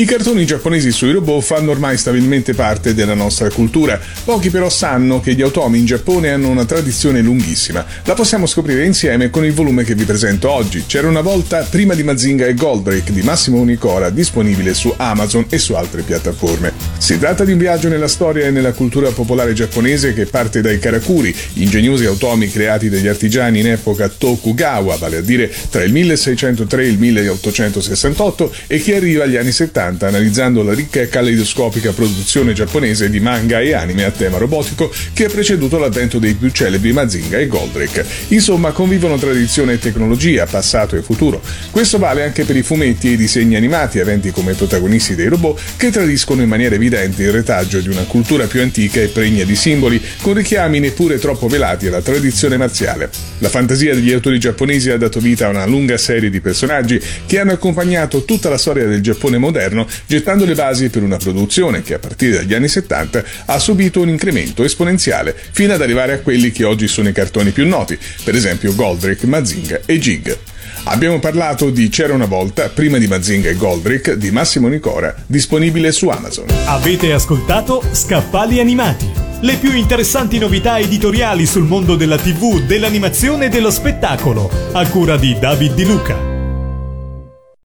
I cartoni giapponesi sui robot fanno ormai stabilmente parte della nostra cultura. Pochi però sanno che gli automi in Giappone hanno una tradizione lunghissima. La possiamo scoprire insieme con il volume che vi presento oggi. C'era una volta prima di Mazinga e Goldrake di Massimo Unicora, disponibile su Amazon e su altre piattaforme. Si tratta di un viaggio nella storia e nella cultura popolare giapponese che parte dai karakuri, ingegnosi automi creati dagli artigiani in epoca Tokugawa, vale a dire tra il 1603 e il 1868, e che arriva agli anni 70 70 analizzando la ricca e caleidoscopica produzione giapponese di manga e anime a tema robotico che ha preceduto l'avvento dei più celebri Mazinga e Goldrake. Insomma, convivono tradizione e tecnologia, passato e futuro. Questo vale anche per i fumetti e i disegni animati aventi come protagonisti dei robot che tradiscono in maniera evidente il retaggio di una cultura più antica e pregna di simboli, con richiami neppure troppo velati alla tradizione marziale. La fantasia degli autori giapponesi ha dato vita a una lunga serie di personaggi che hanno accompagnato tutta la storia del Giappone moderno moderno, gettando le basi per una produzione che a partire dagli anni 70 ha subito un incremento esponenziale fino ad arrivare a quelli che oggi sono i cartoni più noti, per esempio Goldrake, Mazinga e Jig. Abbiamo parlato di C'era una volta, prima di Mazinga e Goldrick, di Massimo Nicora, disponibile su Amazon. Avete ascoltato Scaffali Animati, le più interessanti novità editoriali sul mondo della TV, dell'animazione e dello spettacolo, a cura di David Di Luca.